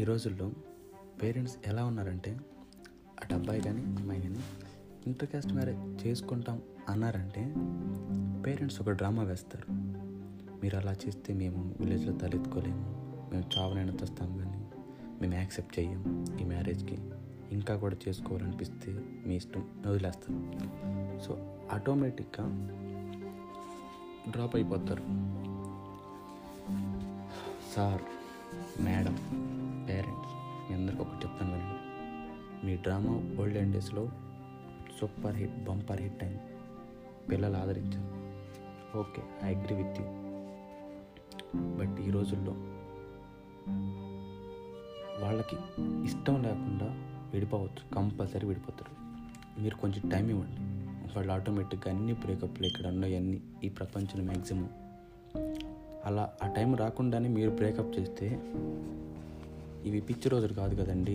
ఈ రోజుల్లో పేరెంట్స్ ఎలా ఉన్నారంటే అటు అబ్బాయి కానీ అమ్మాయి కానీ ఇంటర్ క్యాస్ట్ మ్యారేజ్ చేసుకుంటాం అన్నారంటే పేరెంట్స్ ఒక డ్రామా వేస్తారు. మీరు అలా చేస్తే మేము విలేజ్లో తలెత్తుకోలేము మేము చావనైనా తెస్తాం కానీ మేము యాక్సెప్ట్ చేయము ఈ మ్యారేజ్కి. ఇంకా కూడా చేసుకోవాలనిపిస్తే మీ ఇష్టం వదిలేస్తారు. సో ఆటోమేటిక్గా డ్రాప్ అయిపోతారు. సార్ మేడం పేరెంట్స్ మీ అందరికీ ఒకటి చెప్తాను వినండి. మీ డ్రామా ఓల్డెన్ డేస్లో సూపర్ హిట్ బంపర్ హిట్ అయింది. పిల్లలు ఆదరించారు. Okay I agree with you. But ఈ రోజుల్లో వాళ్ళకి ఇష్టం లేకుండా విడిపోవచ్చు కంపల్సరీ విడిపోతారు. మీరు కొంచెం టైం ఇవ్వండి. వాళ్ళు ఆటోమేటిక్గా అన్ని బ్రేకప్లు ఇక్కడ ఉన్నాయన్నీ ఈ ప్రపంచం మ్యాక్సిమం. అలా ఆ టైం రాకుండానే మీరు బ్రేకప్ చేస్తే ఇవి పిచ్చి రోజులు కాదు కదండి.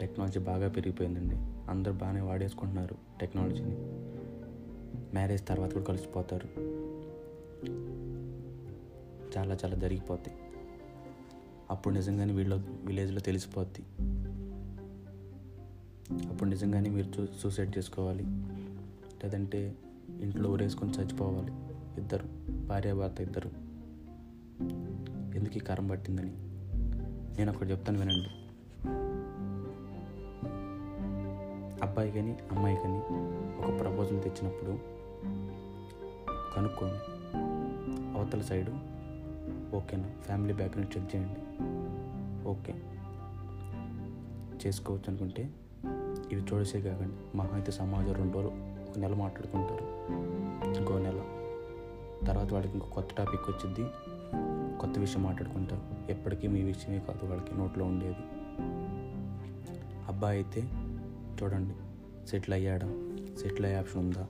టెక్నాలజీ బాగా పెరిగిపోయిందండి. అందరు బాగానే వాడేసుకుంటున్నారు టెక్నాలజీని మ్యారేజ్ తర్వాత కూడా కలిసిపోతారు. చాలా చాలా జరిగిపోతాయి. అప్పుడు నిజంగానే వీళ్ళ విలేజ్లో తెలిసిపోద్ది అప్పుడు నిజంగానే మీరు చూ సూసైడ్ చేసుకోవాలి. లేదంటే ఇంట్లో ఊరేసుకొని చచ్చిపోవాలి. ఇద్దరు భార్యాభర్త ఇద్దరు. ఎందుకు ఈ కారం పట్టిందని? నేను ఒకటి చెప్తాను వినండి. అబ్బాయి కానీ అమ్మాయి కానీ ఒక ప్రపోజల్ తెచ్చినప్పుడు కనుక్కోండి. అవతల సైడు ఓకేనా? ఫ్యామిలీ బ్యాక్గ్రౌండ్ చెక్ చేయండి. ఓకే. చేసుకోవచ్చు అనుకుంటే ఇవి చూడసే కాకండి మహా అయితే సమాజం రెండు రోజులు ఒక నెల మాట్లాడుకుంటారు. ఇంకో నెల తర్వాత వాళ్ళకి ఇంకో కొత్త టాపిక్ వచ్చింది. కొత్త విషయం మాట్లాడుకుంటారు. ఎప్పటికీ మీ విషయమే కాదు వాళ్ళకి నోట్లో ఉండేది. అబ్బాయి అయితే చూడండి సెటిల్ అయ్యాడా? సెటిల్ అయ్యే ఆప్షన్ ఉందా?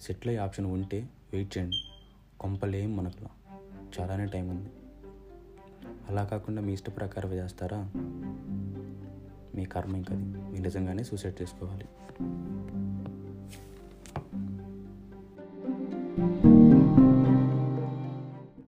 సెటిల్ అయ్యే ఆప్షన్ ఉంటే వెయిట్ చేయండి. కొంపలేం మనకు చాలానే టైం ఉంది. అలా కాకుండా మీ ఇష్ట ప్రకారం చేస్తారా? మీ కర్మ ఇంకది. మీరు నిజంగానే సూసైడ్ చేసుకోవాలి.